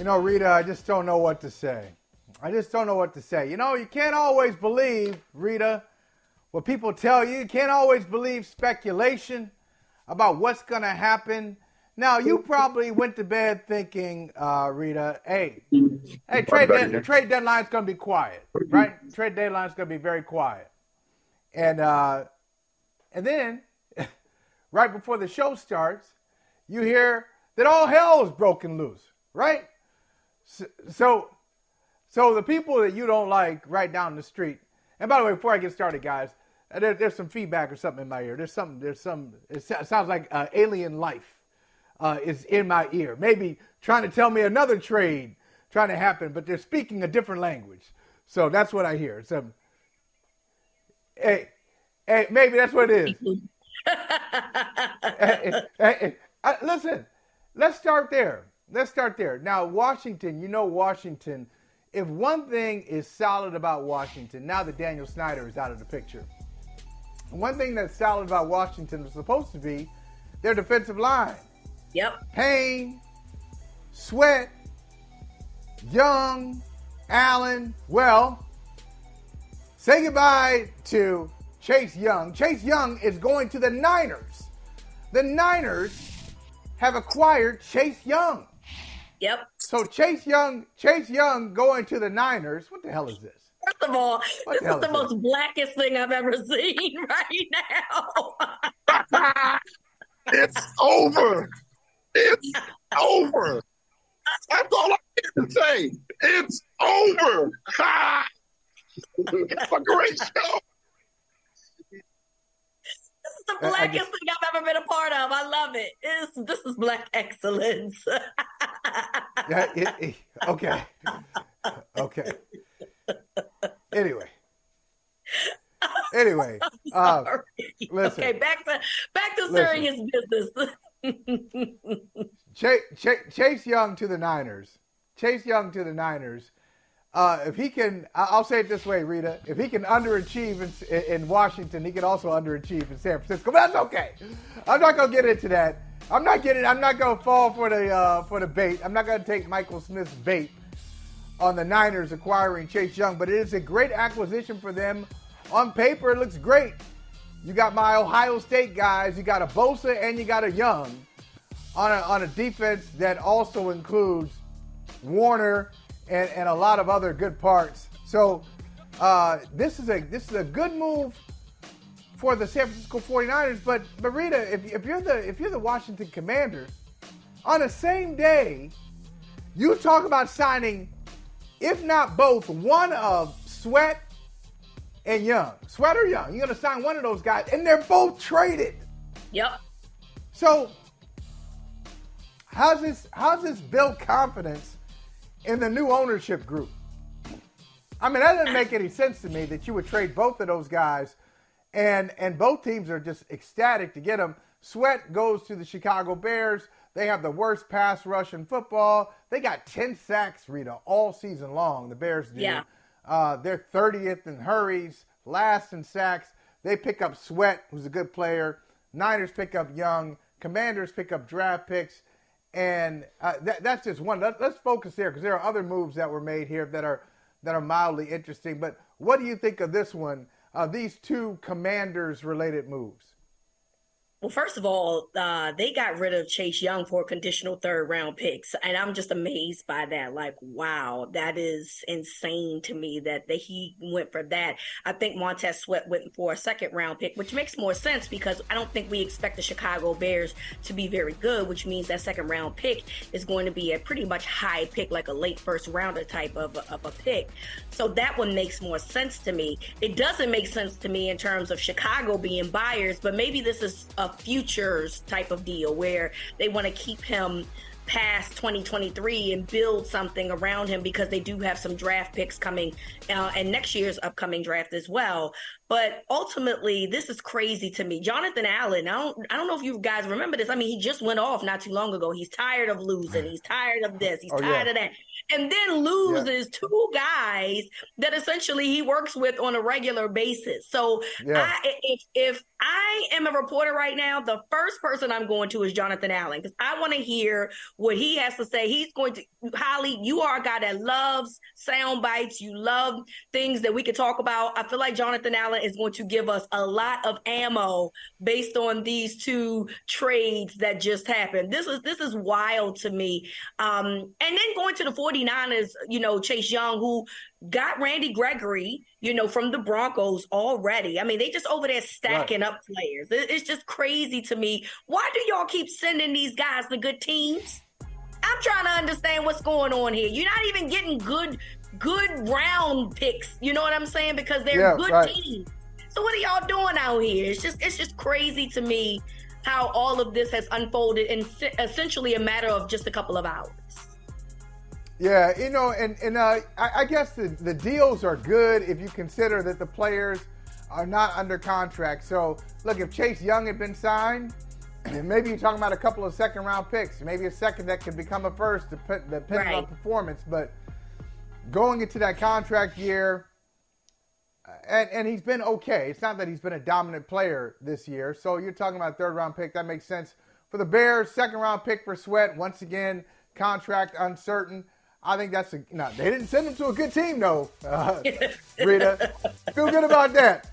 You know, Reeta, I just don't know what to say. I just don't know what to say. You know, you can't always believe, Reeta, what people tell you. You can't always believe speculation about what's going to happen. Now, you probably went to bed thinking, uh, Reeta, hey, hey, trade, de- trade deadline's going to be quiet, right? Trade deadline's going to be very quiet. And, uh, and then, right before the show starts, you hear that all hell is broken loose, right? So, so the people that you don't like right down the street. And by the way, before I get started, guys, uh, there, there's some feedback or something in my ear. There's something. There's some. It sounds like uh, alien life uh, is in my ear. Maybe trying to tell me another trade trying to happen, but they're speaking a different language. So that's what I hear. So, hey, hey, maybe that's what it is. hey, hey, hey, listen, let's start there. Let's start there. Now, Washington, you know, Washington, if one thing is solid about Washington, now that Daniel Snyder is out of the picture, one thing that's solid about Washington was supposed to be their defensive line. Yep. Payne, Sweat, Young, Allen. Well, say goodbye to Chase Young. Chase Young is going to the Niners. The Niners have acquired Chase Young. Yep. So Chase Young, Chase Young going to the Niners. What the hell is this? First of all, what this the is the most this? blackest thing I've ever seen right now. it's over. It's over. That's all I can say. It's over. it's a great show the blackest thing I've ever been a part of. I love it. It's, this is black excellence. yeah, it, it, okay. Okay. Anyway. Anyway. Uh, listen. Okay, back to back to serious business. Chase, Chase, Chase Young to the Niners. Chase Young to the Niners uh, if he can, I'll say it this way, Reeta. If he can underachieve in, in, Washington, he can also underachieve in San Francisco. But that's okay. I'm not gonna get into that. I'm not getting. I'm not gonna fall for the uh, for the bait. I'm not gonna take Michael Smith's bait on the Niners acquiring Chase Young. But it is a great acquisition for them. On paper, it looks great. You got my Ohio State guys. You got a Bosa and you got a Young on a, on a defense that also includes Warner and, and a lot of other good parts. So uh, this is a this is a good move for the San Francisco 49ers. But Marita, if, if you're the if you're the Washington Commanders, on the same day, you talk about signing, if not both, one of Sweat and Young. Sweat or Young. You're gonna sign one of those guys, and they're both traded. Yep. So how's this how's this build confidence in the new ownership group. I mean, that doesn't make any sense to me that you would trade both of those guys, and and both teams are just ecstatic to get them. Sweat goes to the Chicago Bears. They have the worst pass rush in football. They got 10 sacks, Reeta, all season long. The Bears do. Yeah. Uh, they're 30th in hurries, last in sacks. They pick up Sweat, who's a good player. Niners pick up Young. Commanders pick up draft picks. And uh, that, that's just one. Let, us focus here because there are other moves that were made here that are that are mildly interesting. But what do you think of this one? Uh, these two commanders related moves. Well, first of all, uh, they got rid of Chase Young for conditional third round picks, and I'm just amazed by that. Like, wow, that is insane to me that they, he went for that. I think Montez Sweat went for a second round pick, which makes more sense because I don't think we expect the Chicago Bears to be very good, which means that second round pick is going to be a pretty much high pick, like a late first rounder type of, of a pick. So that one makes more sense to me. It doesn't make sense to me in terms of Chicago being buyers, but maybe this is a futures type of deal where they want to keep him past 2023 and build something around him because they do have some draft picks coming uh, and next year's upcoming draft as well. But ultimately, this is crazy to me. Jonathan Allen, I don't I don't know if you guys remember this. I mean, he just went off not too long ago. He's tired of losing. He's tired of this. He's oh, tired yeah. of that. And then loses yeah. two guys that essentially he works with on a regular basis. So yeah. I, if if I am a reporter right now, the first person I'm going to is Jonathan Allen because I want to hear what he has to say. He's going to Holley, you are a guy that loves sound bites. You love things that we could talk about. I feel like Jonathan Allen is going to give us a lot of ammo based on these two trades that just happened. This is this is wild to me. Um, and then going to the 49ers, you know, Chase Young, who got Randy Gregory, you know, from the Broncos already. I mean, they just over there stacking right. up players. It's just crazy to me. Why do y'all keep sending these guys to good teams? I'm trying to understand what's going on here. You're not even getting good, good round picks. You know what I'm saying? Because they're yeah, good right. teams. So what are y'all doing out here? It's just, it's just crazy to me how all of this has unfolded in essentially a matter of just a couple of hours. Yeah, you know, and and uh, I, I, guess the, the deals are good if you consider that the players are not under contract. So, look, if Chase Young had been signed, maybe you're talking about a couple of second round picks, maybe a second that could become a first, depending right. on performance. But going into that contract year, uh, and, and he's been okay. It's not that he's been a dominant player this year. So you're talking about third round pick. That makes sense. For the Bears, second round pick for Sweat. Once again, contract uncertain. I think that's a no. They didn't send him to a good team though. Uh, Reeta, feel good about that.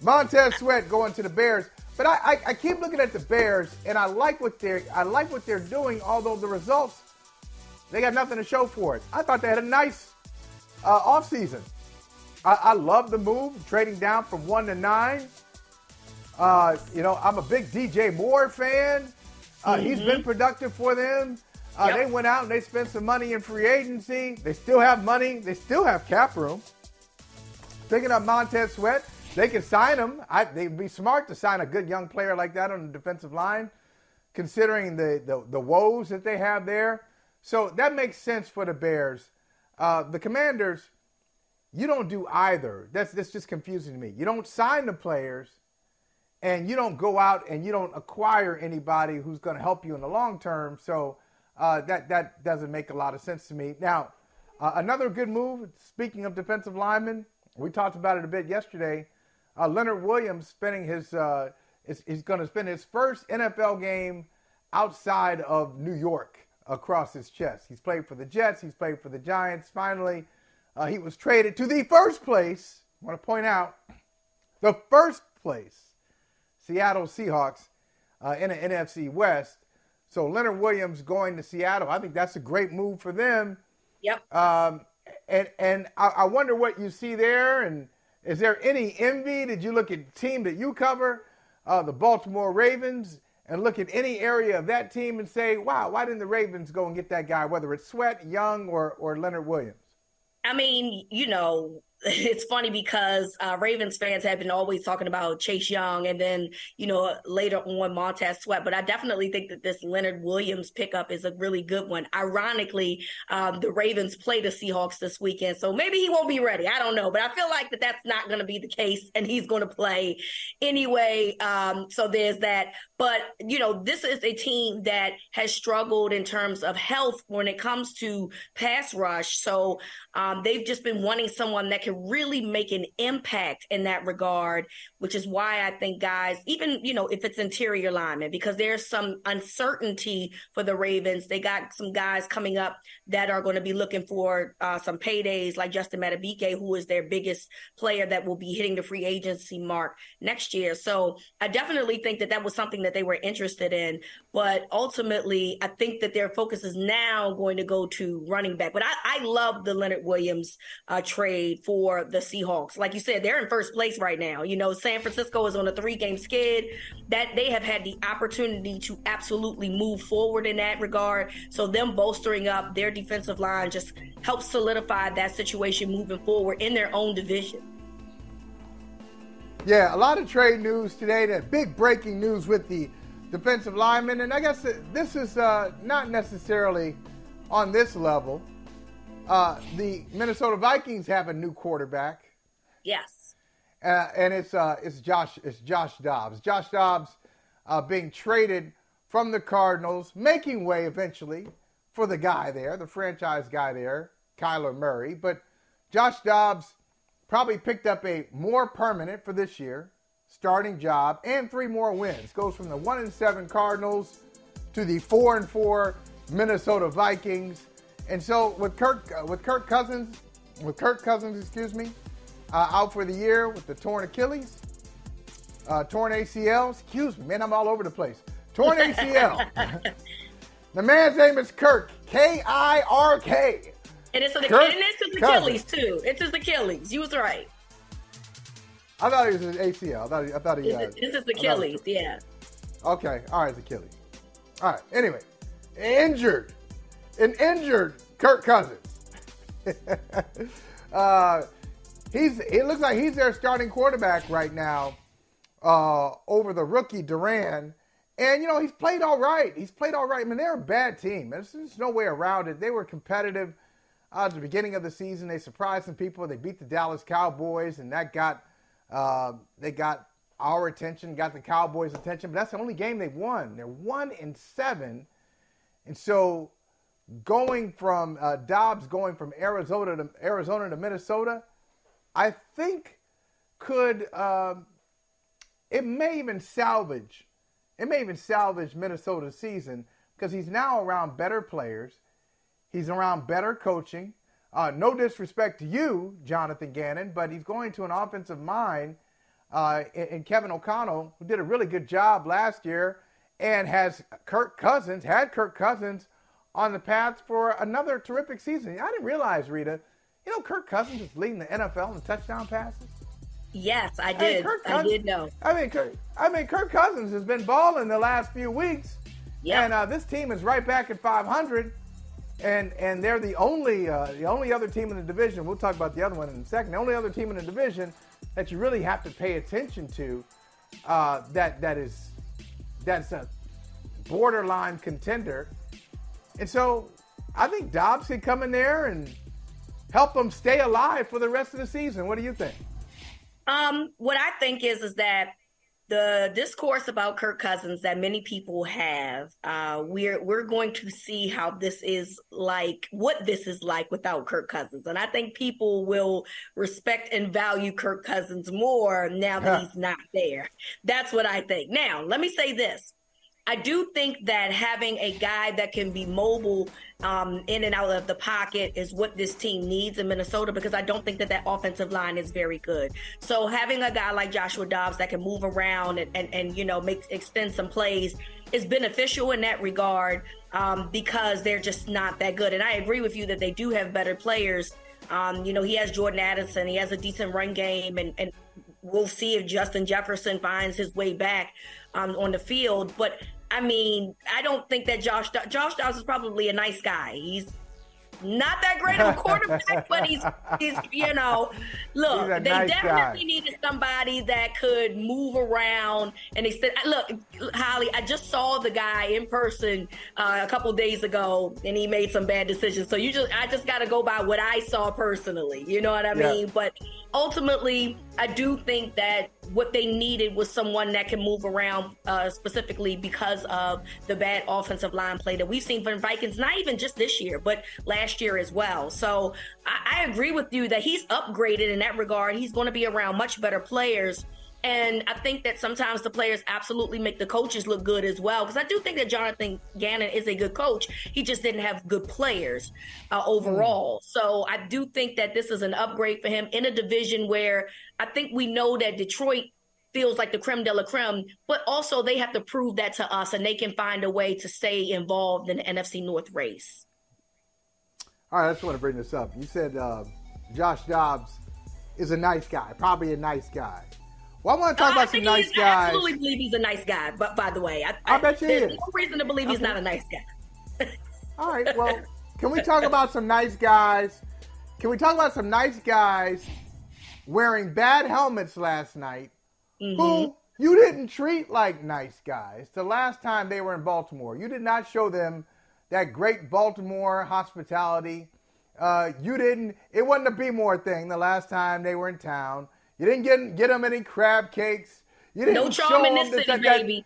Montez Sweat going to the Bears, but I, I, I keep looking at the Bears and I like what they're I like what they're doing. Although the results, they got nothing to show for it. I thought they had a nice uh, offseason. I, I love the move, trading down from one to nine. Uh, you know, I'm a big DJ Moore fan. Uh, mm-hmm. He's been mm-hmm. productive for them. Uh, yep. They went out and they spent some money in free agency. They still have money. They still have cap room. Picking up Montez Sweat, they can sign him. I, they'd be smart to sign a good young player like that on the defensive line, considering the, the, the woes that they have there. So that makes sense for the Bears. Uh, the Commanders, you don't do either. That's, that's just confusing to me. You don't sign the players, and you don't go out and you don't acquire anybody who's going to help you in the long term. So uh, that that doesn't make a lot of sense to me. Now, uh, another good move. Speaking of defensive linemen, we talked about it a bit yesterday. Uh, Leonard Williams spending his uh, is, he's going to spend his first NFL game outside of New York across his chest. He's played for the Jets. He's played for the Giants. Finally, uh, he was traded to the first place. I want to point out the first place Seattle Seahawks uh, in the NFC West. So Leonard Williams going to Seattle, I think that's a great move for them. Yep. Um, and and I, I, wonder what you see there. And is there any envy? Did you look at the team that you cover, uh, the Baltimore Ravens, and look at any area of that team and say, wow, why didn't the Ravens go and get that guy, whether it's Sweat, Young, or or Leonard Williams? I mean, you know, it's funny because uh, Ravens fans have been always talking about Chase Young and then, you know, later on Montez Sweat. But I definitely think that this Leonard Williams pickup is a really good one. Ironically, um, the Ravens play the Seahawks this weekend. So maybe he won't be ready. I don't know. But I feel like that that's not going to be the case and he's going to play anyway. Um, so there's that. But, you know, this is a team that has struggled in terms of health when it comes to pass rush. So um, they've just been wanting someone that can really make an impact in that regard, which is why I think guys, even, you know, if it's interior linemen, because there's some uncertainty for the Ravens. They got some guys coming up that are going to be looking for uh, some paydays, like Justin Madubuike, who is their biggest player that will be hitting the free agency mark next year. So I definitely think that that was something that they were interested in. But ultimately, I think that their focus is now going to go to running back. But I, I love the Leonard Williams uh, trade for for the Seahawks. Like you said, they're in first place right now. You know, San Francisco is on a three game skid. That they have had the opportunity to absolutely move forward in that regard. So them bolstering up their defensive line just helps solidify that situation moving forward in their own division. Yeah, a lot of trade news today. That big breaking news with the defensive lineman. and I guess this is uh, not necessarily on this level. Uh, the Minnesota Vikings have a new quarterback. Yes. uh, and it's uh, it's Josh it's Josh Dobbs. Josh Dobbs uh, being traded from the Cardinals, making way eventually for the guy there, the franchise guy there, Kyler Murray. But Josh Dobbs probably picked up a more permanent for this year starting job and three more wins. Goes from the one and seven Cardinals to the four and four Minnesota Vikings. And so with Kirk uh, with Kirk Cousins, with Kirk Cousins, excuse me, uh, out for the year with the torn Achilles, uh, torn ACL. Excuse me, man, I'm all over the place. Torn ACL. the man's name is Kirk. K I R K. And it's, an, Kirk and it's his Achilles too. It's his Achilles. You was right. I thought it was his ACL. I thought he. I thought he. Uh, it's his Achilles. Yeah. Okay. All right. It's Achilles. All right. Anyway, injured, an injured Kirk Cousins. uh, he's. It looks like he's their starting quarterback right now. Uh, over the rookie Duran, and you know he's played all right. He's played all right. I mean, they're a bad team. There's, no way around it. They were competitive uh, at the beginning of the season. They surprised some people. They beat the Dallas Cowboys, and that got uh, they got our attention, got the Cowboys' attention. But that's the only game they won. They're one in seven, and so going from uh, Dobbs going from Arizona to Arizona to Minnesota, I think could um, it may even salvage it may even salvage Minnesota's season because he's now around better players, he's around better coaching. Uh, no disrespect to you, Jonathan Gannon, but he's going to an offensive mind uh, in, in Kevin O'Connell, who did a really good job last year and has Kirk Cousins, had Kirk Cousins on the path for another terrific season. I didn't realize, Reeta, you know, Kirk Cousins is leading the NFL in touchdown passes. Yes, I did. Hey, I did know. I mean, Kirk, I mean, Kirk Cousins has been balling the last few weeks. Yeah. And uh, this team is right back at 500, and and they're the only uh, the only other team in the division. We'll talk about the other one in a second. The only other team in the division that you really have to pay attention to uh, that that is that's a borderline contender. And so I think Dobbs can come in there and help them stay alive for the rest of the season. What do you think? Um, what I think is is that the discourse about Kirk Cousins that many people have, uh, we're we're going to see how this is like, what this is like without Kirk Cousins, and I think people will respect and value Kirk Cousins more now that he's not there. That's what I think. Now, let me say this: I do think that having a guy that can be mobile um, in and out of the pocket is what this team needs in Minnesota because I don't think that that offensive line is very good. So having a guy like Joshua Dobbs that can move around and, and, and you know make extend some plays is beneficial in that regard um, because they're just not that good. And I agree with you that they do have better players. Um, you know, he has Jordan Addison, he has a decent run game, and, and we'll see if Justin Jefferson finds his way back um, on the field. But I mean, I don't think that Josh Josh Dobbs is probably a nice guy. He's not that great of a quarterback, but he's he's you know, look, they nice definitely guy. needed somebody that could move around and extend. Look, Holley, I just saw the guy in person uh, a couple days ago, and he made some bad decisions. So you just, I just got to go by what I saw personally. You know what I mean? But ultimately, I do think that what they needed was someone that can move around, uh, specifically because of the bad offensive line play that we've seen from Vikings, not even just this year, but last year as well. So I, I agree with you that he's upgraded in that regard. He's going to be around much better players. And I think that sometimes the players absolutely make the coaches look good as well. Because I do think that Jonathan Gannon is a good coach. He just didn't have good players uh, overall. Mm. So I do think that this is an upgrade for him in a division where I think we know that Detroit feels like the creme de la creme, but also they have to prove that to us and they can find a way to stay involved in the NFC North race. All right, I just want to bring this up. You said uh, Josh Dobbs is a nice guy, probably a nice guy. Well, I want to talk uh, about some nice guys. I absolutely believe he's a nice guy. But by the way, I, I, I bet you there's is. no reason to believe okay. he's not a nice guy. All right. Well, can we talk about some nice guys? Can we talk about some nice guys wearing bad helmets last night mm-hmm. who you didn't treat like nice guys the last time they were in Baltimore? You did not show them that great Baltimore hospitality. Uh, you didn't. It wasn't a Be More thing the last time they were in town. You didn't get get them any crab cakes. You didn't no charm in this city, that, baby.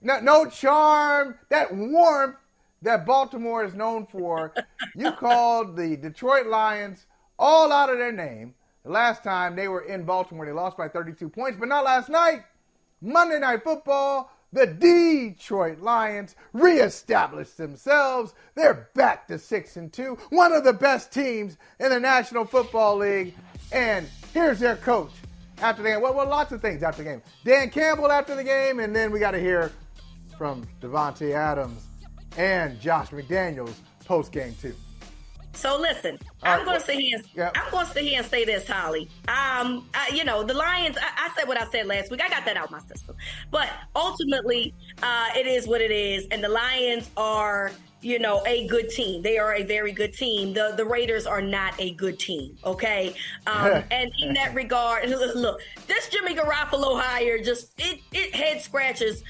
No, no charm. That warmth that Baltimore is known for. you called the Detroit Lions all out of their name. The last time they were in Baltimore, they lost by 32 points, but not last night. Monday Night Football, the Detroit Lions reestablished themselves. They're back to 6 and 2, one of the best teams in the National Football League. And here's their coach after the game. Well, well lots of things after the game. Dan Campbell after the game, and then we got to hear from Davante Adams and Josh McDaniels post game too. So listen, I'm going to sit here. And. I'm going to sit here and say this, Holley. Um, I, you know, the Lions. I, I, said what I said last week. I got that out of my system. But ultimately, uh, it is what it is, and the Lions are, you know, a good team. They are a very good team. The the Raiders are not a good team. Okay, um, and in that regard, look, this Jimmy Garoppolo hire just it it head scratches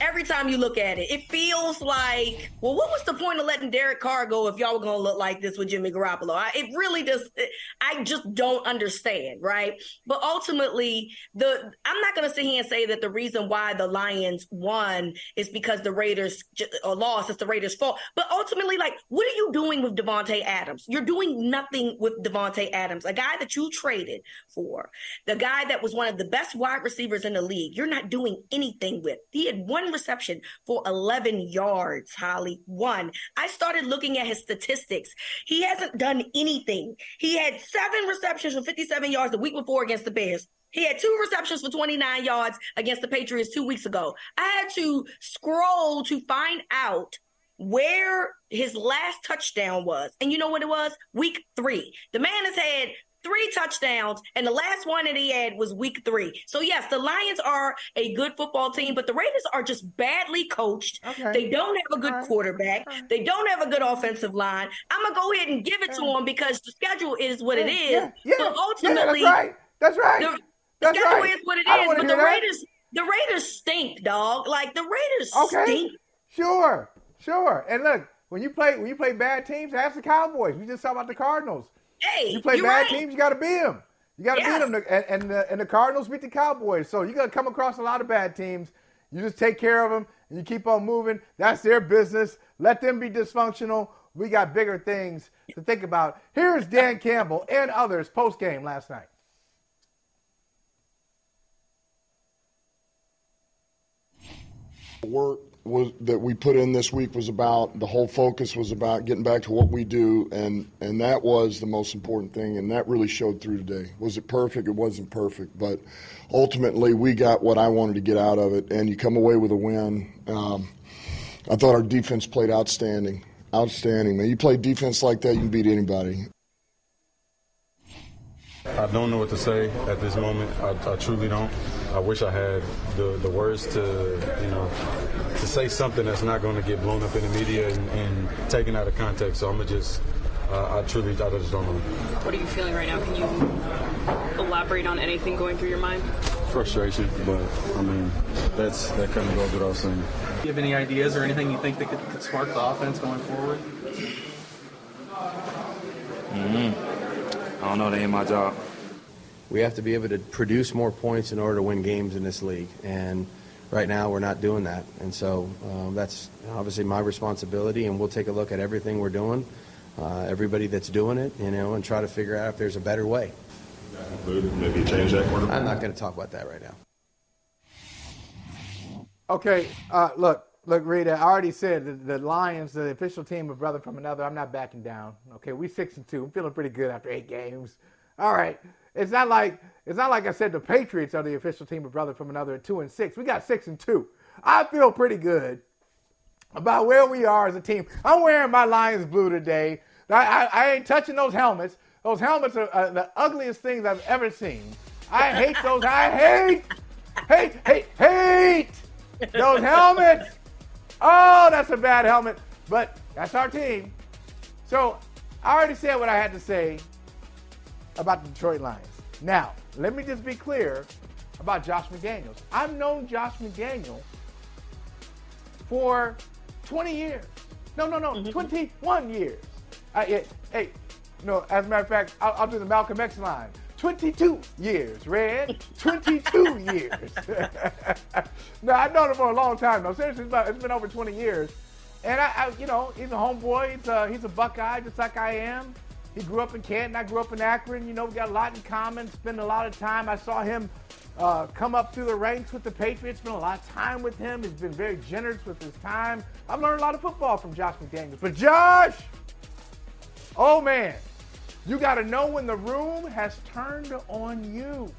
every time you look at it, it feels like, well, what was the point of letting Derek Carr go if y'all were going to look like this with Jimmy Garoppolo? I, it really does. I just don't understand, right? But ultimately, the I'm not going to sit here and say that the reason why the Lions won is because the Raiders or lost. It's the Raiders' fault. But ultimately, like, what are you doing with Davante Adams? You're doing nothing with Davante Adams, a guy that you traded for, the guy that was one of the best wide receivers in the league. You're not doing anything with. He had one reception for 11 yards, Holley. One. I started looking at his statistics. He hasn't done anything. He had seven receptions for 57 yards the week before against the Bears. He had two receptions for 29 yards against the Patriots two weeks ago. I had to scroll to find out where his last touchdown was. And you know what it was? Week three. The man has had three touchdowns, and the last one that he had was week three. So yes, the Lions are a good football team, but the Raiders are just badly coached. Okay. They don't have a good quarterback. They don't have a good offensive line. I'm gonna go ahead and give it to them because the schedule is what it is. Yeah, yeah, but ultimately, yeah, that's right. That's right. The, the that's schedule right. is what it is. But the Raiders, that. the Raiders stink, dog. Like the Raiders okay. stink. Sure, sure. And look, when you play when you play bad teams, ask the Cowboys. We just talked about the Cardinals. Hey, you play bad right. teams, you got to beat them. You got to yes. beat them, and, and, the, and the Cardinals beat the Cowboys. So you're gonna come across a lot of bad teams. You just take care of them and you keep on moving. That's their business. Let them be dysfunctional. We got bigger things to think about. Here's Dan Campbell and others post game last night. Work was that we put in this week was about the whole focus was about getting back to what we do and and that was the most important thing and that really showed through today. Was it perfect? It wasn't perfect but ultimately we got what i wanted to get out of it and you come away with a win. Um, i thought our defense played outstanding outstanding. Man you play defense like that you can beat anybody. I don't know what to say at this moment. I, I, truly don't. I wish I had the, the words to, you know, to say something that's not going to get blown up in the media and, and taken out of context. So I'm gonna just, uh, I truly, I just don't know. What are you feeling right now? Can you elaborate on anything going through your mind? Frustration, but I mean, that's that kind of goes without saying. Do you have any ideas or anything you think that could, could spark the offense going forward? Mm-hmm. I don't know. They ain't my job. We have to be able to produce more points in order to win games in this league, and right now we're not doing that. And so um, that's obviously my responsibility, and we'll take a look at everything we're doing, uh, everybody that's doing it, you know, and try to figure out if there's a better way. Maybe change that quarterback. I'm not going to talk about that right now. Okay, uh, look, look, Reeta. I already said the, the Lions, the official team of brother from another. I'm not backing down. Okay, we six and two. I'm feeling pretty good after eight games. All right, it's not like it's not like I said the Patriots are the official team of brother from another two and six. We got six and two. I feel pretty good about where we are as a team. I'm wearing my Lions blue today. I, I, I ain't touching those helmets. Those helmets are uh, the ugliest things I've ever seen. I hate those. I hate, hate, hate, hate those helmets. Oh, that's a bad helmet. But that's our team. So I already said what I had to say about the Detroit Lions. Now, let me just be clear about Josh McDaniels. I've known Josh McDaniels for 20 years. No, no, no, mm-hmm. 21 years. I, hey, no, as a matter of fact, I'll, I'll do the Malcolm X line. 22 years, Red. 22 years. no, I've known him for a long time. No, seriously, it's, about, it's been over 20 years. And I, I, you know, he's a homeboy. He's a, he's a Buckeye, just like I am. He grew up in Canton. I grew up in Akron. You know, we got a lot in common. Spend a lot of time. I saw him uh, come up through the ranks with the Patriots. Spent a lot of time with him. He's been very generous with his time. I've learned a lot of football from Josh McDaniels. But Josh, oh man, you got to know when the room has turned on you.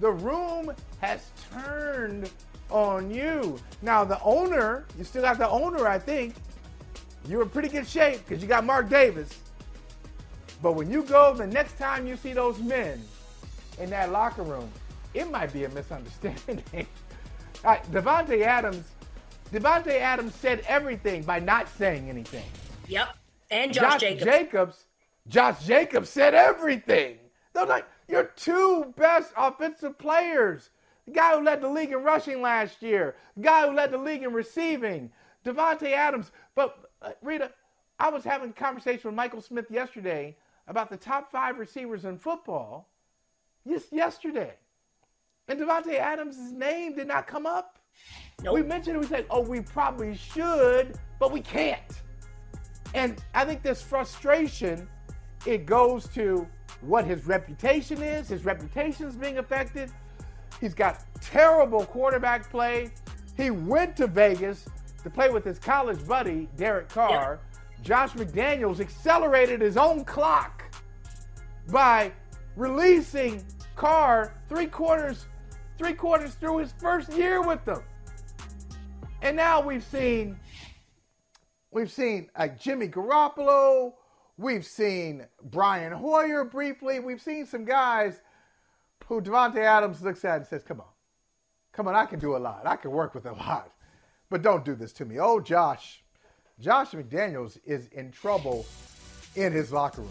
The room has turned on you. Now, the owner, you still got the owner, I think. You're in pretty good shape because you got Mark Davis. But when you go the next time you see those men in that locker room, it might be a misunderstanding. All right, Davante Adams, Davante Adams said everything by not saying anything. Yep. And Josh, Josh Jacobs. Jacobs. Josh Jacobs said everything. They're like, your two best offensive players. The guy who led the league in rushing last year, the guy who led the league in receiving, Davante Adams. But uh, Reeta, I was having a conversation with Michael Smith yesterday about the top five receivers in football just yesterday. And Davante Adams' name did not come up. Nope. We mentioned it, we said, oh, we probably should, but we can't. And I think this frustration, it goes to what his reputation is. His reputation is being affected. He's got terrible quarterback play. He went to Vegas to play with his college buddy, Derek Carr. Josh McDaniels accelerated his own clock by releasing Carr three quarters, three quarters through his first year with them. And now we've seen, we've seen like Jimmy Garoppolo, we've seen Brian Hoyer briefly, we've seen some guys who Davante Adams looks at and says, "Come on, come on, I can do a lot, I can work with a lot, but don't do this to me." Oh, Josh, Josh McDaniels is in trouble in his locker room.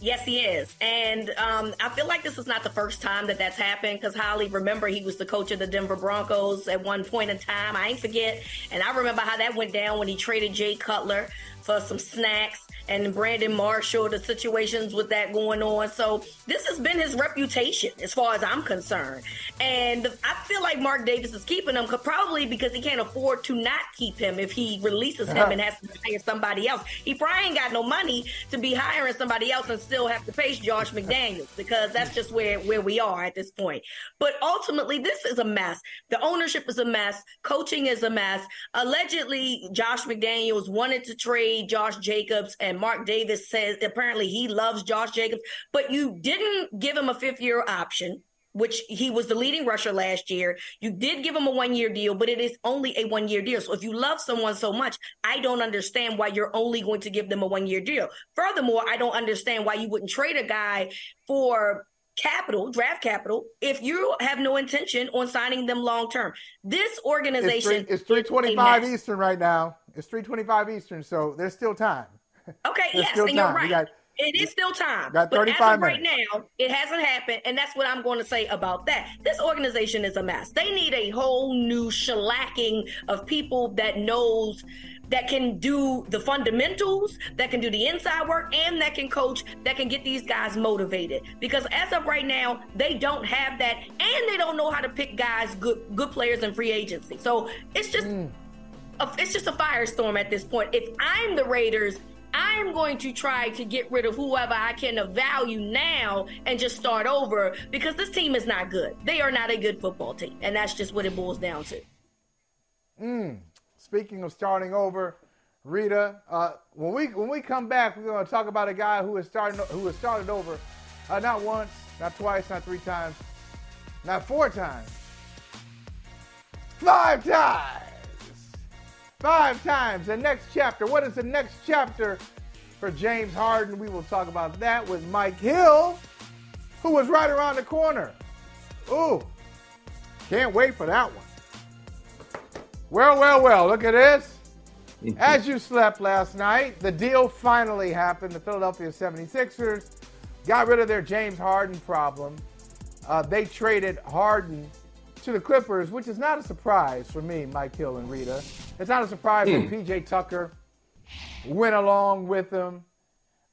Yes, he is. And um, I feel like this is not the first time that that's happened because Holley, remember, he was the coach of the Denver Broncos at one point in time. I ain't forget. And I remember how that went down when he traded Jay Cutler for some snacks and Brandon Marshall, the situations with that going on. So this has been his reputation as far as I'm concerned. And I feel like Mark Davis is keeping him probably because he can't afford to not keep him if he releases him uh-huh. and has to hire somebody else. He probably ain't got no money to be hiring somebody else and still have to face Josh McDaniels because that's just where, where we are at this point. But ultimately, this is a mess. The ownership is a mess. Coaching is a mess. Allegedly, Josh McDaniels wanted to trade Josh Jacobs and Mark Davis says apparently he loves Josh Jacobs, but you didn't give him a fifth year option which he was the leading rusher last year. You did give him a one year deal, but it is only a one year deal. So if you love someone so much, I don't understand why you're only going to give them a one year deal. Furthermore, I don't understand why you wouldn't trade a guy for capital, draft capital, if you have no intention on signing them long term. This organization it's, 3, it's 325 Eastern right now. It's 325 Eastern, so there's still time. Okay, yes, and you're right. Got, it is still time. Got 35 but as of minutes. right now, it hasn't happened, and that's what I'm going to say about that. This organization is a mess. They need a whole new shellacking of people that knows that can do the fundamentals, that can do the inside work, and that can coach, that can get these guys motivated. Because as of right now, they don't have that, and they don't know how to pick guys, good good players in free agency. So it's just. Mm. A, it's just a firestorm at this point. If I'm the Raiders, I'm going to try to get rid of whoever I can of value now and just start over because this team is not good. They are not a good football team, and that's just what it boils down to. Mm. Speaking of starting over, Reeta, uh, when we when we come back, we're going to talk about a guy who has started who has started over, uh, not once, not twice, not three times, not four times, five times. Five times. The next chapter. What is the next chapter for James Harden? We will talk about that with Mike Hill, who was right around the corner. Ooh, can't wait for that one. Well, well, well, look at this. As you slept last night, the deal finally happened. The Philadelphia 76ers got rid of their James Harden problem. Uh, they traded Harden to the Clippers, which is not a surprise for me, Mike Hill and Reeta. It's not a surprise mm. when PJ Tucker went along with them.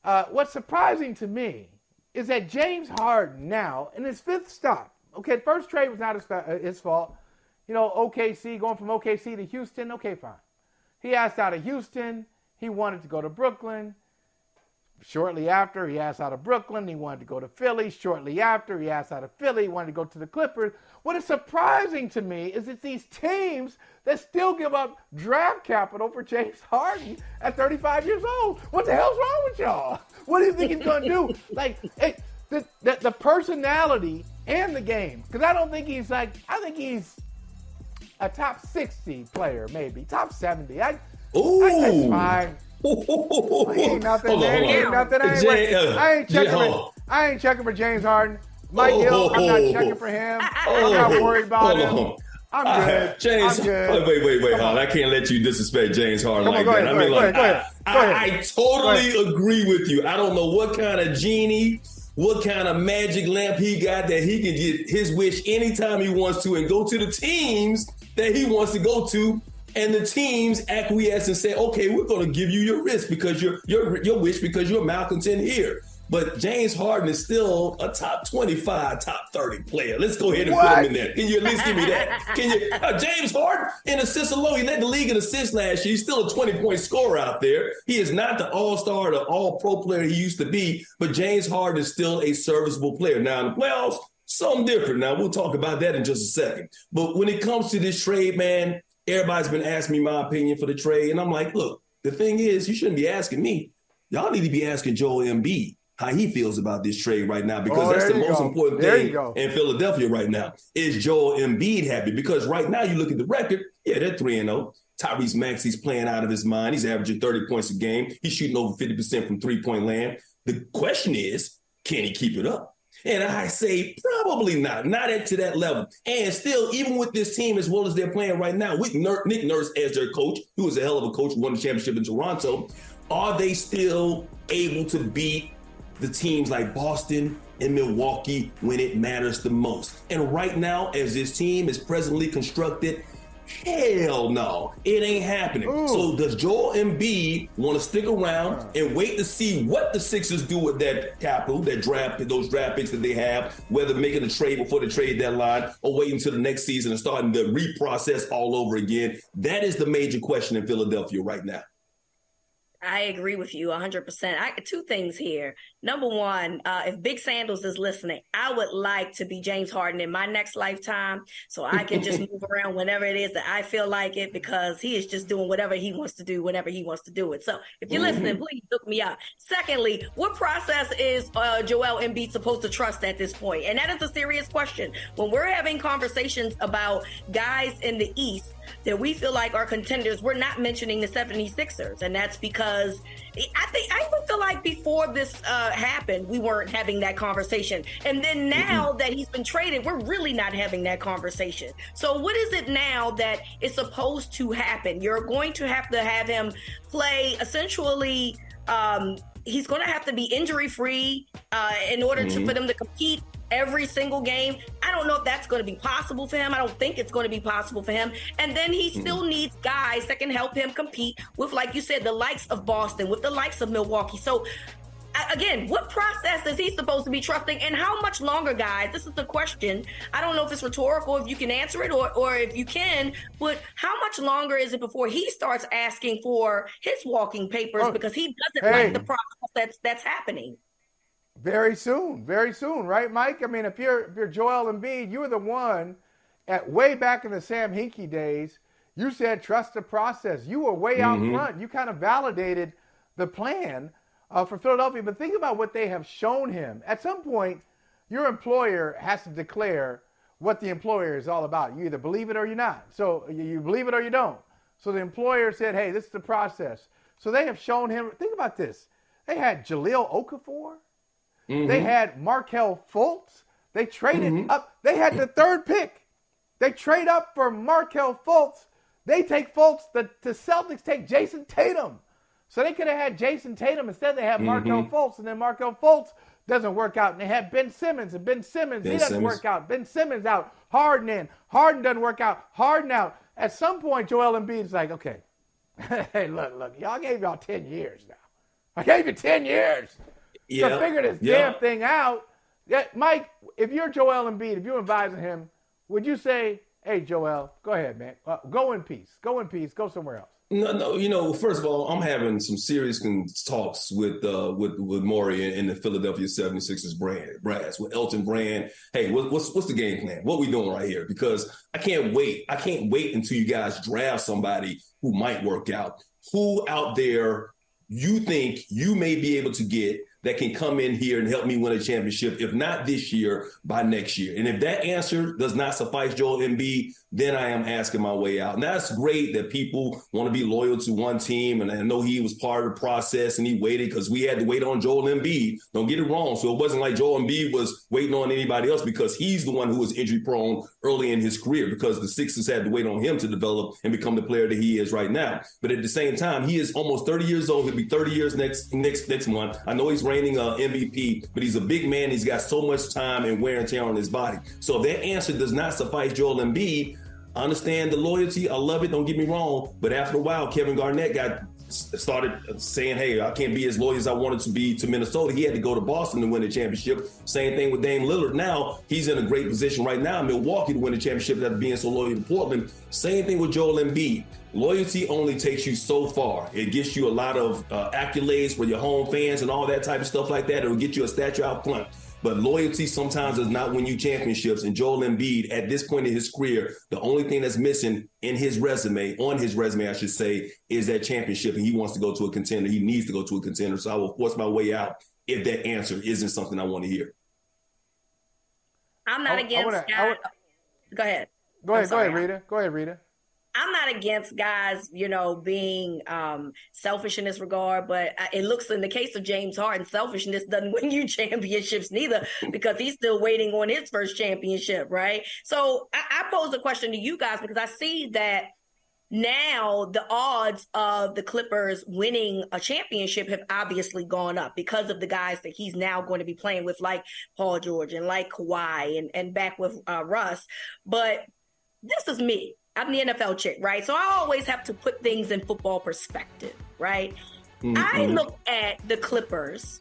Uh, what's surprising to me is that James Harden now in his fifth stop. Okay, first trade was not his, uh, his fault. You know, OKC going from OKC to Houston. Okay, fine. He asked out of Houston. He wanted to go to Brooklyn. Shortly after, he asked out of Brooklyn. He wanted to go to Philly. Shortly after, he asked out of Philly. He wanted to go to the Clippers. What is surprising to me is it's these teams that still give up draft capital for James Harden at 35 years old. What the hell's wrong with y'all? What do you think he's going to do? Like, it, the, the, the personality and the game. Because I don't think he's like, I think he's a top 60 player, maybe. Top 70. I, Ooh. I, that's fine. ain't nothing. there. Ain't nothing. I ain't, Jay, uh, I ain't checking. Jay, for, I ain't checking for James Harden. Mike Oh, Hill, I'm not oh, checking for him. Oh, I'm not worried about him. on. I'm I- good. James, I'm good. wait, wait, wait, wait, Come hon. on. I can't let you disrespect James Harden on, like that. ahead, I mean, like, ahead, I, I. I totally agree with you. I don't know what kind of genie, what kind of magic lamp he got that he can get his wish anytime he wants to and go to the teams that he wants to go to. And the teams acquiesce and say, "Okay, we're going to give you your risk because your your your wish because you're a malcontent here." But James Harden is still a top 25, top 30 player. Let's go ahead and put him in there. Can you at least give me that? Can you? Uh, James Harden in assists alone, he led the league in assists last year. He's still a 20 point scorer out there. He is not the all star, the all pro player he used to be, but James Harden is still a serviceable player. Now, in the playoffs, something different. Now, we'll talk about that in just a second. But when it comes to this trade, man, everybody's been asking me my opinion for the trade. And I'm like, look, the thing is, you shouldn't be asking me. Y'all need to be asking Joel Embiid how he feels about this trade right now because Oh, that's the most go. important There thing in Philadelphia right now. Is Joel Embiid happy? Because right now you look at the record, yeah, they're 3 and 0. Tyrese Maxey's playing out of his mind. He's averaging 30 points a game. He's shooting over 50% from three-point land. The question is, can he keep it up? And I say probably not, not at to that level. And still, even with this team as well as they're playing right now, with Ner- Nick Nurse as their coach, who was a hell of a coach, won the championship in Toronto, are they still able to beat the teams like Boston and Milwaukee when it matters the most? And right now, as this team is presently constructed, hell no, it ain't happening. Ooh. So does Joel Embiid want to stick around and wait to see what the Sixers do with that capital, that draft, those draft picks that they have, whether making a trade before the trade deadline or waiting until the next season and starting the reprocess all over again? That is the major question in Philadelphia right now. I agree with you 100%. I, two things here. Number one, uh, if Big Sandals is listening, I would like to be James Harden in my next lifetime so I can just move around whenever it is that I feel like it because he is just doing whatever he wants to do whenever he wants to do it. So if you're listening, please look me up. Secondly, what process is uh, Joel Embiid supposed to trust at this point? And that is a serious question. When we're having conversations about guys in the East, that we feel like are contenders, we're not mentioning the 76ers. And that's because I think I even feel like before this uh, happened, we weren't having that conversation. And then now that he's been traded, we're really not having that conversation. So what is it now that is supposed to happen? You're going to have to have him play essentially um, he's going to have to be injury free uh, in order to for them to compete every single game. I don't know if that's going to be possible for him. I don't think it's going to be possible for him. And then he still needs guys that can help him compete with, like you said, the likes of Boston, with the likes of Milwaukee. So again, what process is he supposed to be trusting, and how much longer, guys? This is the question. I don't know if it's rhetorical, if you can answer it, or or if you can. But how much longer is it before he starts asking for his walking papers Oh, because he doesn't hey. like the process that's that's happening? Very soon, very soon, right, Mike? I mean, if you're if you're Joel Embiid, you were the one at way back in the Sam Hinkie days. You said trust the process. You were way out front. You kind of validated the plan uh, for Philadelphia. But think about what they have shown him. At some point, your employer has to declare what the employer is all about. You either believe it or you're not. So you you believe it or you don't. So the employer said, "Hey, this is the process." So they have shown him. Think about this. They had Jahlil Okafor. They mm-hmm. had Markelle Fultz. They traded mm-hmm. up. They had the third pick. They trade up for Markelle Fultz. They take Fultz. The, the Celtics take Jayson Tatum. So they could have had Jayson Tatum. Instead, they had Markelle mm-hmm. Fultz. And then Markelle Fultz doesn't work out. And they had Ben Simmons. And Ben Simmons, Ben he doesn't Simmons. work out. Ben Simmons out. Harden in. Harden doesn't work out. Harden out. At some point, Joel Embiid is like, okay, hey, look, look, y'all gave y'all 10 years now. I gave you 10 years. Yeah. to figure this yeah. damn thing out. Yeah, Mike, if you're Joel Embiid, if you're advising him, would you say, "Hey, Joel, go ahead, man, uh, go in peace, go in peace, go somewhere else"? No, no. You know, first of all, I'm having some serious talks with uh, with with Morey and, the Philadelphia 76ers brand, brass with Elton Brand. Hey, what, what's what's the game plan? What we doing right here? Because I can't wait. I can't wait until you guys draft somebody who might work out. Who out there you think you may be able to get that can come in here and help me win a championship, if not this year, by next year. And if that answer does not suffice Joel Embiid, then I am asking my way out. And that's great that people want to be loyal to one team. And I know he was part of the process and he waited because we had to wait on Joel Embiid. Don't get it wrong. So it wasn't like Joel Embiid was waiting on anybody else because he's the one who was injury prone early in his career because the Sixers had to wait on him to develop and become the player that he is right now. But at the same time, he is almost 30 years old. He'll be 30 years next next next month. I know he's reigning uh, MVP, but he's a big man. He's got so much time and wear and tear on his body. So if that answer does not suffice Joel Embiid, I understand the loyalty. I love it. Don't get me wrong. But after a while, Kevin Garnett got started saying, "Hey, I can't be as loyal as I wanted to be to Minnesota." He had to go to Boston to win the championship. Same thing with Dame Lillard. Now he's in a great position right now in Milwaukee to win the championship after being so loyal to Portland. Same thing with Joel Embiid. Loyalty only takes you so far. It gets you a lot of uh, accolades for your home fans and all that type of stuff like that. It'll get you a statue out front. But loyalty sometimes does not win you championships. And Joel Embiid, at this point in his career, the only thing that's missing in his resume, on his resume, I should say, is that championship. And he wants to go to a contender. He needs to go to a contender. So I will force my way out if that answer isn't something I want to hear. I'm not I, against. I wanna, wanna, go ahead. Go ahead. Go ahead, Reeta. Go ahead, Reeta. I'm not against guys, you know, being um, selfish in this regard, but it looks in the case of James Harden, selfishness doesn't win you championships neither because he's still waiting on his first championship, right? So I, I pose a question to you guys because I see that now the odds of the Clippers winning a championship have obviously gone up because of the guys that he's now going to be playing with, like Paul George and like Kawhi and, and back with uh, Russ. But this is me. I'm the NFL chick, right? So I always have to put things in football perspective, right? Mm-hmm. I look at the Clippers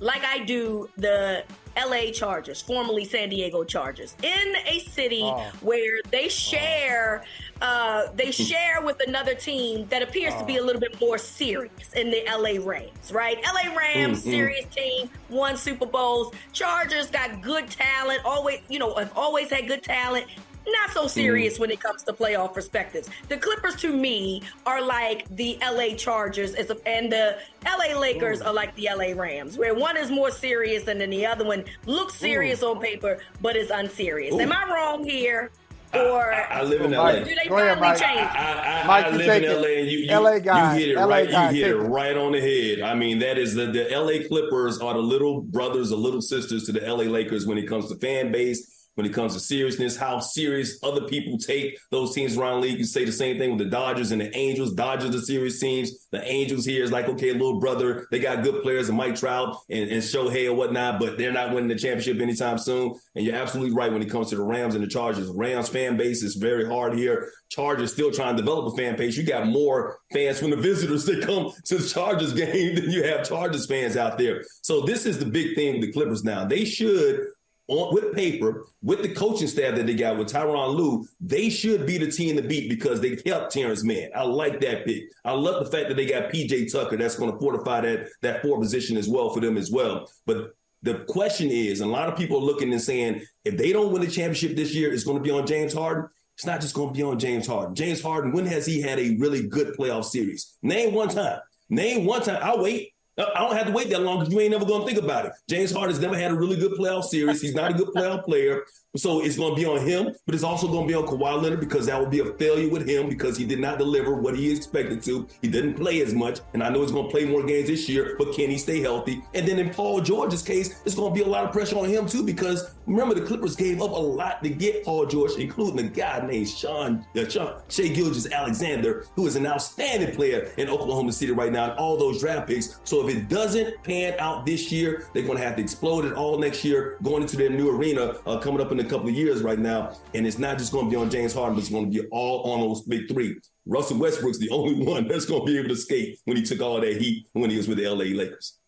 like I do the LA Chargers, formerly San Diego Chargers, in a city oh. where they share uh, they share with another team that appears oh. to be a little bit more serious in the LA Rams, right? LA Rams, mm-hmm. serious team, won Super Bowls. Chargers got good talent, always, you know, have always had good talent not so serious mm. when it comes to playoff perspectives. The Clippers, to me, are like the LA Chargers, and the LA Lakers Ooh. are like the LA Rams, where one is more serious and then the other one looks serious Ooh. on paper but is unserious. Ooh. Am I wrong here? Or I, I live in LA. Do they Go ahead, Mike. change? I, I, I live in LA, and you, you, LA guy, you hit it LA right. Guy, you hit it right on the head. I mean, that is the the LA Clippers are the little brothers or little sisters to the LA Lakers when it comes to fan base when it comes to seriousness, how serious other people take those teams around the league. You say the same thing with the Dodgers and the Angels. Dodgers are serious teams. The Angels here is like, okay, little brother, they got good players and Mike Trout and, and Shohei or whatnot, but they're not winning the championship anytime soon. And you're absolutely right when it comes to the Rams and the Chargers. Rams fan base is very hard here. Chargers still trying to develop a fan base. You got more fans from the visitors that come to the Chargers game than you have Chargers fans out there. So this is the big thing with the Clippers now. They should on, with paper, with the coaching staff that they got with Tyronn Lue, they should be the team to beat because they kept Terance Mann. I like that pick. I love the fact that they got PJ Tucker. That's going to fortify that that four position as well for them as well. But the question is, a lot of people are looking and saying, if they don't win the championship this year, it's going to be on James Harden. It's not just going to be on James Harden. James Harden, when has he had a really good playoff series? Name one time. Name one time. I'll wait. I don't have to wait that long because you ain't never going to think about it. James Harden's never had a really good playoff series. He's not a good playoff player. So it's going to be on him, but it's also going to be on Kawhi Leonard because that would be a failure with him because he did not deliver what he expected to. He didn't play as much, and I know he's going to play more games this year, but can he stay healthy? And then in Paul George's case, it's going to be a lot of pressure on him too because remember the Clippers gave up a lot to get Paul George, including a guy named Sean, uh, Sean Shai Gilgeous-Alexander, who is an outstanding player in Oklahoma City right now, and all those draft picks. So if it doesn't pan out this year, they're going to have to explode it all next year, going into their new arena uh, coming up in the couple of years right now. And it's not just going to be on James Harden, but it's going to be all on those big three. Russell Westbrook's the only one that's going to be able to skate when he took all that heat when he was with the LA Lakers.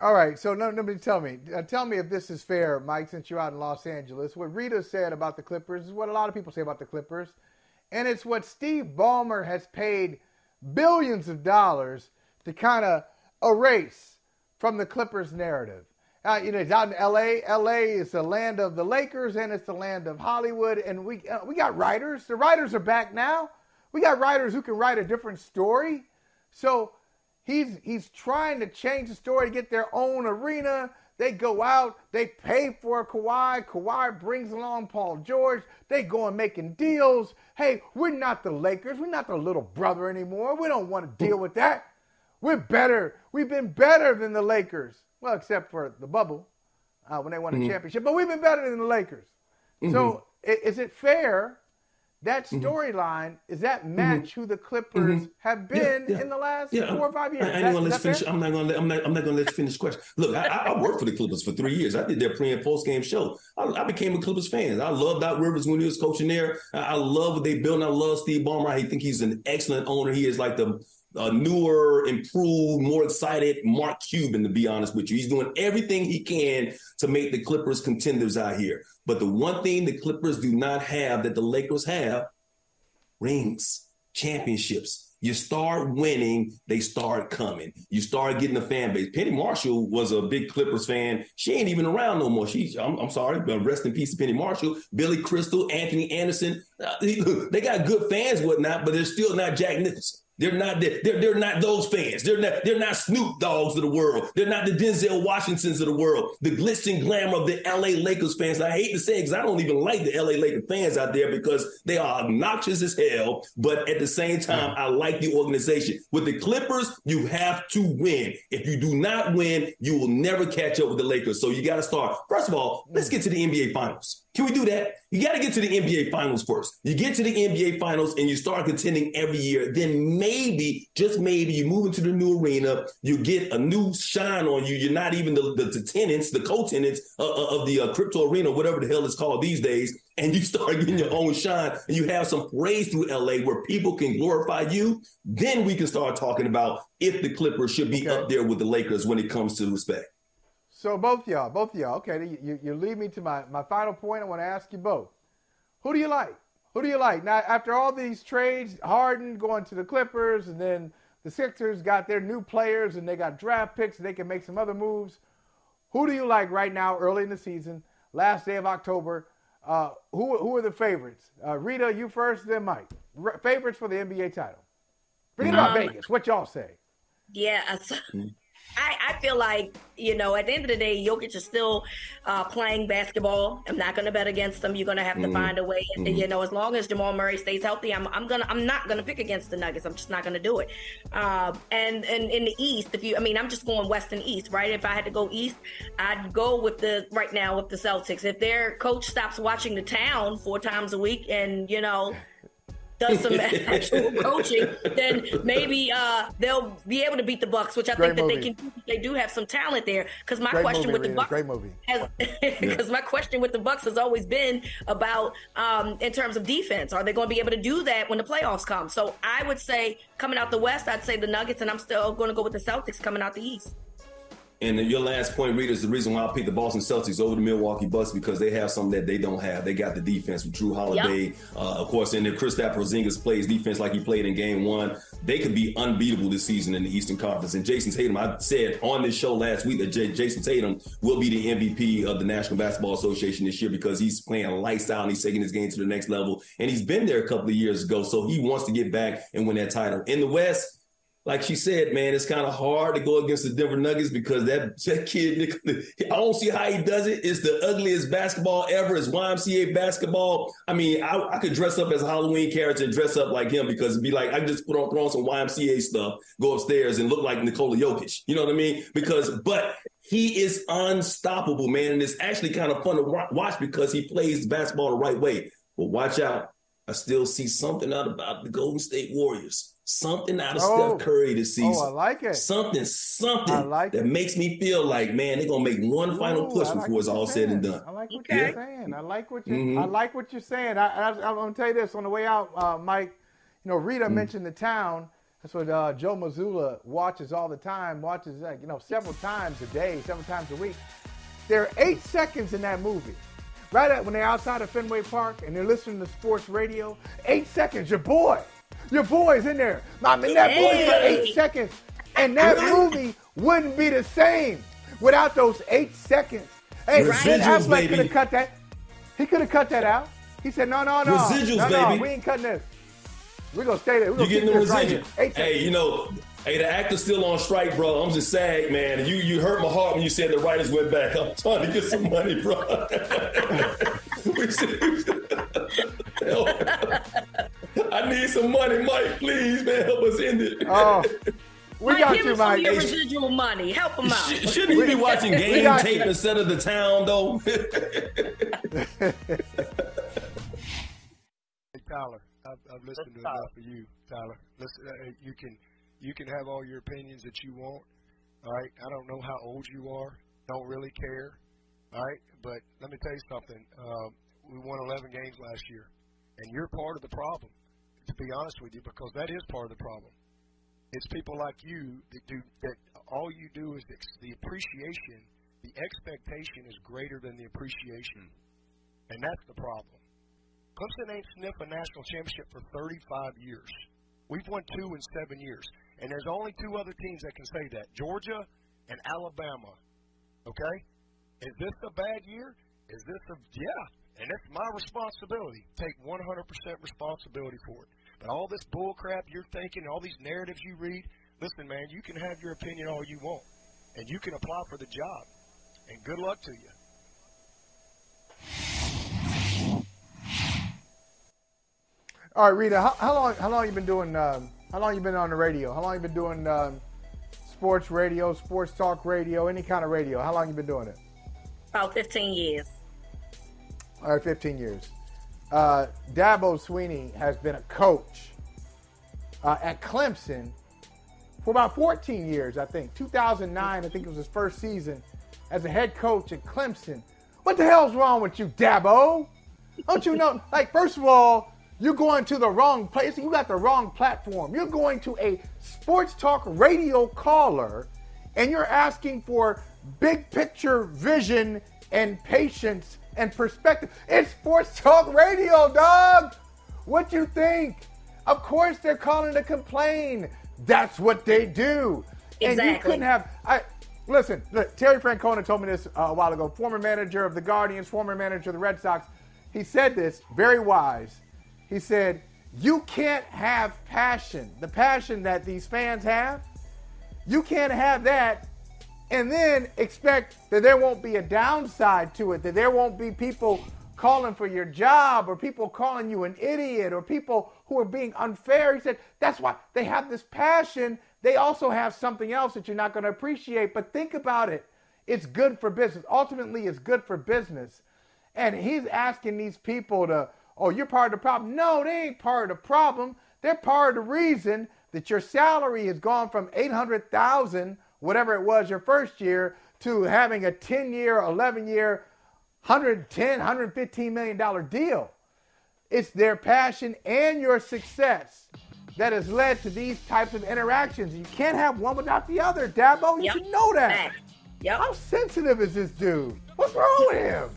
All right, so no, nobody tell me. Uh, tell me if this is fair, Mike, since you're out in Los Angeles. What Reeta said about the Clippers is what a lot of people say about the Clippers. And it's what Steve Ballmer has paid billions of dollars to kind of erase from the Clippers narrative. Uh, you know, it's out in L.A. L.A. is the land of the Lakers, and it's the land of Hollywood. And we uh, we got writers. The writers are back now. We got writers who can write a different story. So he's he's trying to change the story to get their own arena. They go out, they pay for Kawhi. Kawhi brings along Paul George. They go and making deals. Hey, we're not the Lakers. We're not the little brother anymore. We don't want to deal with that. We're better. We've been better than the Lakers. Well, except for the bubble uh, when they won mm-hmm. a championship, but we've been better than the Lakers. Mm-hmm. So, is it fair that mm-hmm. storyline is that mm-hmm. match who the Clippers mm-hmm. have been yeah, yeah. in the last yeah. four or five years. I, I ain't gonna let finish. I'm not gonna let I'm not I'm not gonna let you finish the question. Look, I, I, worked for the Clippers for three years. I did their pre and post game show. I, I, became a Clippers fan. I love Doc Rivers when he was coaching there. I, I love what they built. I love Steve Ballmer. I think he's an excellent owner. He is like the a newer, improved, more excited Mark Cuban, to be honest with you. He's doing everything he can to make the Clippers contenders out here. But the one thing the Clippers do not have that the Lakers have rings, championships. You start winning, they start coming. You start getting a fan base. Penny Marshall was a big Clippers fan. She ain't even around no more. She's, I'm, I'm sorry, but rest in peace to Penny Marshall. Billy Crystal, Anthony Anderson. Uh, they got good fans, whatnot, but they're still not Jack Nicholson. They're not they're, they're not those fans. They're not they're not Snoop Doggs of the world. They're not the Denzel Washingtons of the world. The glitz and glamour of the LA Lakers fans. I hate to say it because I don't even like the LA Lakers fans out there because they are obnoxious as hell. But at the same time, I like the organization. With the Clippers, you have to win. If you do not win, you will never catch up with the Lakers. So you got to start. First of all, let's get to the NBA Finals. Can we do that? You got to get to the NBA Finals first. You get to the NBA Finals and you start contending every year. Then maybe, just maybe, you move into the new arena. You get a new shine on you. You're not even the, the, the tenants, the co-tenants of, of the uh, crypto arena, whatever the hell it's called these days. And you start getting your own shine and you have some praise through LA where people can glorify you. Then we can start talking about if the Clippers should be okay. up there with the Lakers when it comes to respect. So both y'all, both y'all, okay, you, you lead me to my, my final point. I want to ask you both. Who do you like? Who do you like? Now, after all these trades, Harden going to the Clippers, and then the Sixers got their new players, and they got draft picks, and they can make some other moves. Who do you like right now, early in the season, last day of October? Uh, who, who are the favorites? Uh, Reeta, you first, then Mike. R- favorites for the NBA title. Forget um, about Vegas. What y'all say? Yeah, I, I feel like, you know, at the end of the day, Jokic is still uh, playing basketball. I'm not going to bet against them. You're going to have to mm-hmm. find a way. Mm-hmm. You know, as long as Jamal Murray stays healthy, I'm, I'm gonna I'm not going to pick against the Nuggets. I'm just not going to do it. Uh, and and in the East, if you, I mean, I'm just going West and East, right? If I had to go East, I'd go with the right now with the Celtics. If their coach stops watching the town four times a week, and you know does some actual coaching, then maybe uh, they'll be able to beat the Bucks, which I Great think that movie. they can. They do have some talent there. Because my Great question movie, with the Bucks, Great movie. Because my question with the Bucks has always been about um, in terms of defense. Are they going to be able to do that when the playoffs come? So I would say coming out the West, I'd say the Nuggets, and I'm still going to go with the Celtics coming out the East. And your last point, Reeta, is the reason why I picked the Boston Celtics over the Milwaukee Bucks because they have something that they don't have. They got the defense with Jrue Holiday, yep. uh, of course, and if Kristaps Porzingis plays defense like he played in Game One, they could be unbeatable this season in the Eastern Conference. And Jayson Tatum, I said on this show last week that J- Jayson Tatum will be the MVP of the National Basketball Association this year because he's playing lifestyle and he's taking his game to the next level. And he's been there a couple of years ago, so he wants to get back and win that title. In the West like she said, man, it's kind of hard to go against the Denver Nuggets because that, that kid, I don't see how he does it. It's the ugliest basketball ever. It's YMCA basketball. I mean, I, I could dress up as a Halloween character and dress up like him because it'd be like, I just put on, throw on some YMCA stuff, go upstairs and look like Nikola Jokic. You know what I mean? Because, but he is unstoppable, man. And it's actually kind of fun to watch because he plays basketball the right way. But watch out. I still see something out about the Golden State Warriors something out of oh. Steph Curry this season. Oh, I like it. Something, something like that it. makes me feel like, man, they're gonna make one final push like before it's all said and done. I like what okay. you're saying. I like what you. Mm-hmm. I like what you're saying. I, am gonna tell you this on the way out, uh, Mike. You know, Reeta mm-hmm. mentioned the town. That's what uh, Joe Mazzulla watches all the time. Watches like you know several times a day, several times a week. There are eight seconds in that movie. Right at when they're outside of Fenway Park and they're listening to sports radio. Eight seconds. Your boy, your boy's in there. I'm in that movie for eight seconds, and that movie wouldn't be the same without those eight seconds. Hey, Residuals, Affleck could baby. have cut that. He could have cut that out. He said, "No, no, no, Residuals, no, no, baby. we ain't cutting this. We're gonna stay there. We're gonna getting keep the this right residual? here. Eight hey, seconds. you know, hey, the actor's still on strike, bro. I'm just sad, man. You you hurt my heart when you said the writers went back. I'm trying to get some money, bro. We should- I need some money, Mike. Please, man, help us end it. Oh, we Mike, got give you, him some of Mike. your residual money. Help him out. Sh- Shouldn't he be watching game tape you. instead of the town, though? Hey, Tyler, I've, I've listened to enough of you, Tyler. Listen, uh, you can you can have all your opinions that you want. All right, I don't know how old you are. Don't really care. All right, but let me tell you something. Um, we won 11 games last year, and you're part of the problem. To be honest with you, because that is part of the problem. It's people like you that do that. All you do is the appreciation. The expectation is greater than the appreciation, and that's the problem. Clemson ain't sniffed a national championship for 35 years. We've won two in seven years. And there's only two other teams that can say that Georgia and Alabama. Okay? Is this a bad year? Is this a. Yeah. And it's my responsibility. Take 100% responsibility for it. But all this bull crap you're thinking, all these narratives you read, listen, man, you can have your opinion all you want. And you can apply for the job. And good luck to you. All right, Reeta, how, how long how long you been doing? Um, how long you been on the radio? How long you been doing um, sports radio, sports talk radio, any kind of radio? How long you been doing it? About 15 years. Right, 15 years. Uh, Dabo Swinney has been a coach uh, at Clemson for about 14 years, I think. 2009, I think it was his first season as a head coach at Clemson. What the hell's wrong with you, Dabo? Don't you know? Like, first of all, you're going to the wrong place. You got the wrong platform. You're going to a sports talk radio caller, and you're asking for big picture vision and patience and perspective. It's sports talk radio, dog. What you think? Of course, they're calling to complain. That's what they do. Exactly. And you couldn't have. I listen. Look, Terry Francona told me this uh, a while ago. Former manager of the Guardians, former manager of the Red Sox. He said this very wise. He said, "You can't have passion, the passion that these fans have. You can't have that and then expect that there won't be a downside to it, that there won't be people calling for your job or people calling you an idiot or people who are being unfair. He said, that's why they have this passion. They also have something else that you're not going to appreciate. But think about it. It's good for business. Ultimately, it's good for business. And he's asking these people to, oh, you're part of the problem. No, they ain't part of the problem. They're part of the reason that your salary has gone from 800,000, whatever it was your first year, to having a 10 year, 11 year, 110, 115 million dollar deal. It's their passion and your success that has led to these types of interactions. You can't have one without the other, Dabo. You Yep. should know that. Yep. How sensitive is this dude? What's wrong with him?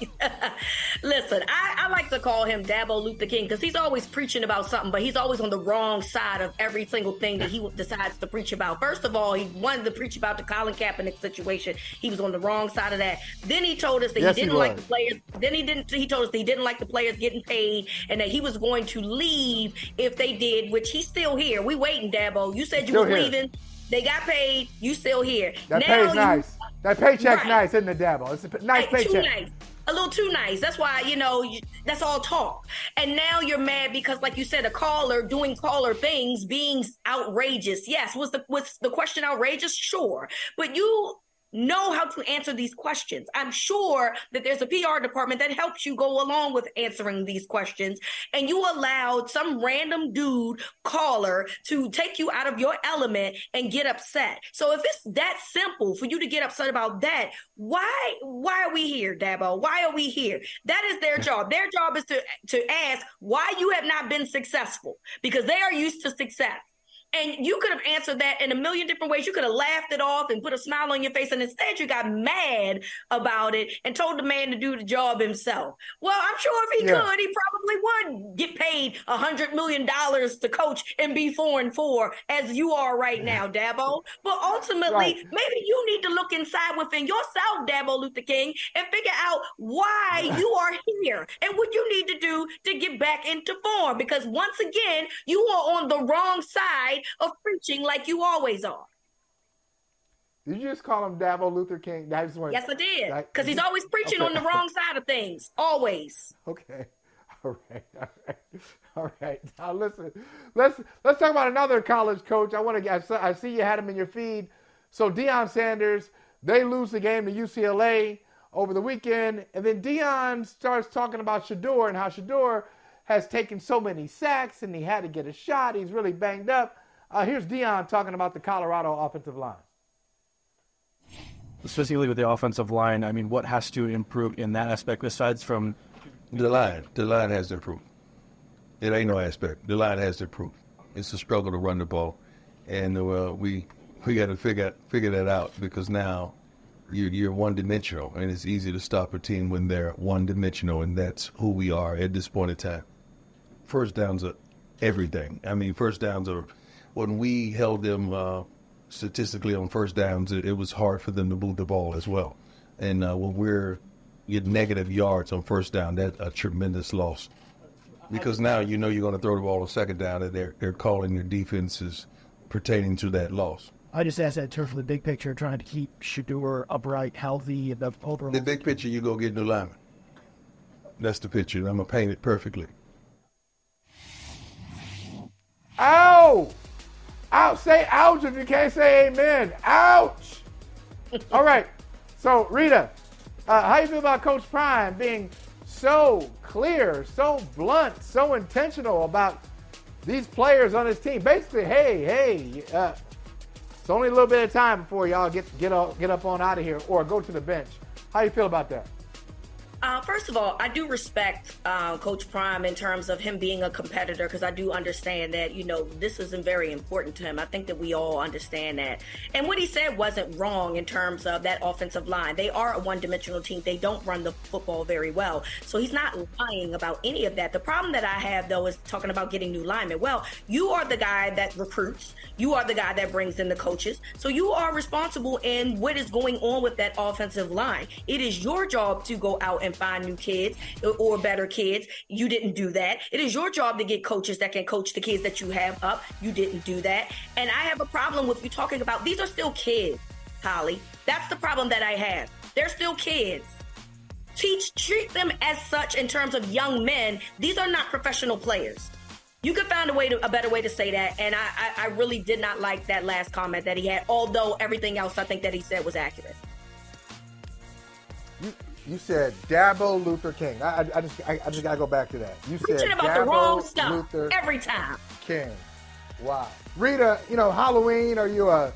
Listen, I, I like to call him Dabo Luther King because he's always preaching about something, but he's always on the wrong side of every single thing that he decides to preach about. First of all, he wanted to preach about the Colin Kaepernick situation. He was on the wrong side of that. Then he told us that Yes, he he didn't like the players. Then he didn't. He told us that he didn't like the players getting paid, and that he was going to leave if they did. Which he's still here. We waiting, Dabo. You said you Still here. leaving. They got paid. You still here. That Now pays you- nice. That paycheck's Right. nice, isn't it, Dabo? It's a nice Hey, paycheck. A little too nice. That's why, you know, you, that's all talk. And now you're mad because, like you said, a caller doing caller things being outrageous. Yes. Was the was the question outrageous? Sure. But you know how to answer these questions. I'm sure that there's a PR department that helps you go along with answering these questions. And you allowed some random dude caller to take you out of your element and get upset. So if it's that simple for you to get upset about that, why why are we here, Dabo? Why are we here? That is their job. Their job is to to ask why you have not been successful because they are used to success. And you could have answered that in a million different ways. You could have laughed it off and put a smile on your face. And instead, you got mad about it and told the man to do the job himself. Well, I'm sure if he yeah. could, he probably would get paid a $100 million to coach and be four and four as you are right now, Dabo. But ultimately, right. maybe you need to look inside within yourself, Dabo Luther King, and figure out why you are here and what you need to do to get back into form. Because once again, you are on the wrong side of preaching like you always are. Did you just call him Dabo Luther King? I just yes, I did. Because he's always preaching okay. on the wrong side of things. Always. Okay. All right. All right. All right. Now listen. Let's let's talk about another college coach. I want to. I see you had him in your feed. So Deion Sanders, they lose the game to UCLA over the weekend, and then Deion starts talking about Shedeur and how Shedeur has taken so many sacks and he had to get a shot. He's really banged up. Uh, here's Deion talking about the Colorado offensive line. Specifically with the offensive line, I mean, what has to improve in that aspect besides from the line? The line has to improve. It ain't no aspect. The line has to improve. It's a struggle to run the ball, and uh, we we got to figure figure that out because now you're, you're one dimensional, and it's easy to stop a team when they're one dimensional, and that's who we are at this point in time first downs are everything. I mean, first downs are when we held them uh, statistically on first downs, it, it, was hard for them to move the ball as well. And uh, when we're get negative yards on first down, that's a tremendous loss. Because now you know you're going to throw the ball on second down, and they're they're calling their defenses pertaining to that loss. I just asked that in terms of the big picture, trying to keep Shedeur upright, healthy, and the overall. The big picture, you go get new lineman. That's the picture. I'm gonna paint it perfectly. Ow! Ouch! Say ouch if you can't say amen. Ouch! All right. So Reeta, uh, how you feel about Coach Prime being so clear, so blunt, so intentional about these players on his team? Basically, hey, hey, uh, it's only a little bit of time before y'all get get up, get up on out of here or go to the bench. How you feel about that? Uh, first of all, I do respect uh, Coach Prime in terms of him being a competitor because I do understand that, you know, this isn't very important to him. I think that we all understand that. And what he said wasn't wrong in terms of that offensive line. They are a one dimensional team, they don't run the football very well. So he's not lying about any of that. The problem that I have, though, is talking about getting new linemen. Well, you are the guy that recruits, you are the guy that brings in the coaches. So you are responsible in what is going on with that offensive line. It is your job to go out and and find new kids or better kids. You didn't do that. It is your job to get coaches that can coach the kids that you have up. You didn't do that. And I have a problem with you talking about these are still kids, Holley. That's the problem that I have. They're still kids. Teach, treat them as such in terms of young men. These are not professional players. You could find a way to a better way to say that, and I, I, I really did not like that last comment that he had. Although everything else I think that he said was accurate. You, said Dabo Luther King. I, I just I, I, just gotta go back to that. You Preaching said about Dabo the wrong stuff Luther every time. King. Wow. Reeta, you know Halloween. Are you a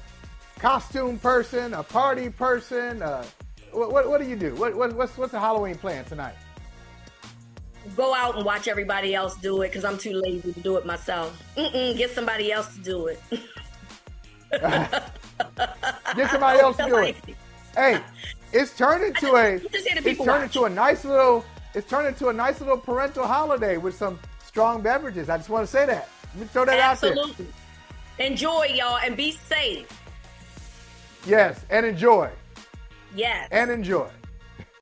costume person, a party person? Uh, what, what, what do you do? What, what, what's what's the Halloween plan tonight? Go out and watch everybody else do it because I'm too lazy to do it myself. Mm-mm, get somebody else to do it. get somebody else to do it. Hey, it's turned into a it's turned into a nice little it's turned into a nice little parental holiday with some strong beverages. I just want to say that. Let me throw that Absolutely. out there. Enjoy, y'all, and be safe. Yes, and enjoy. Yes. And enjoy.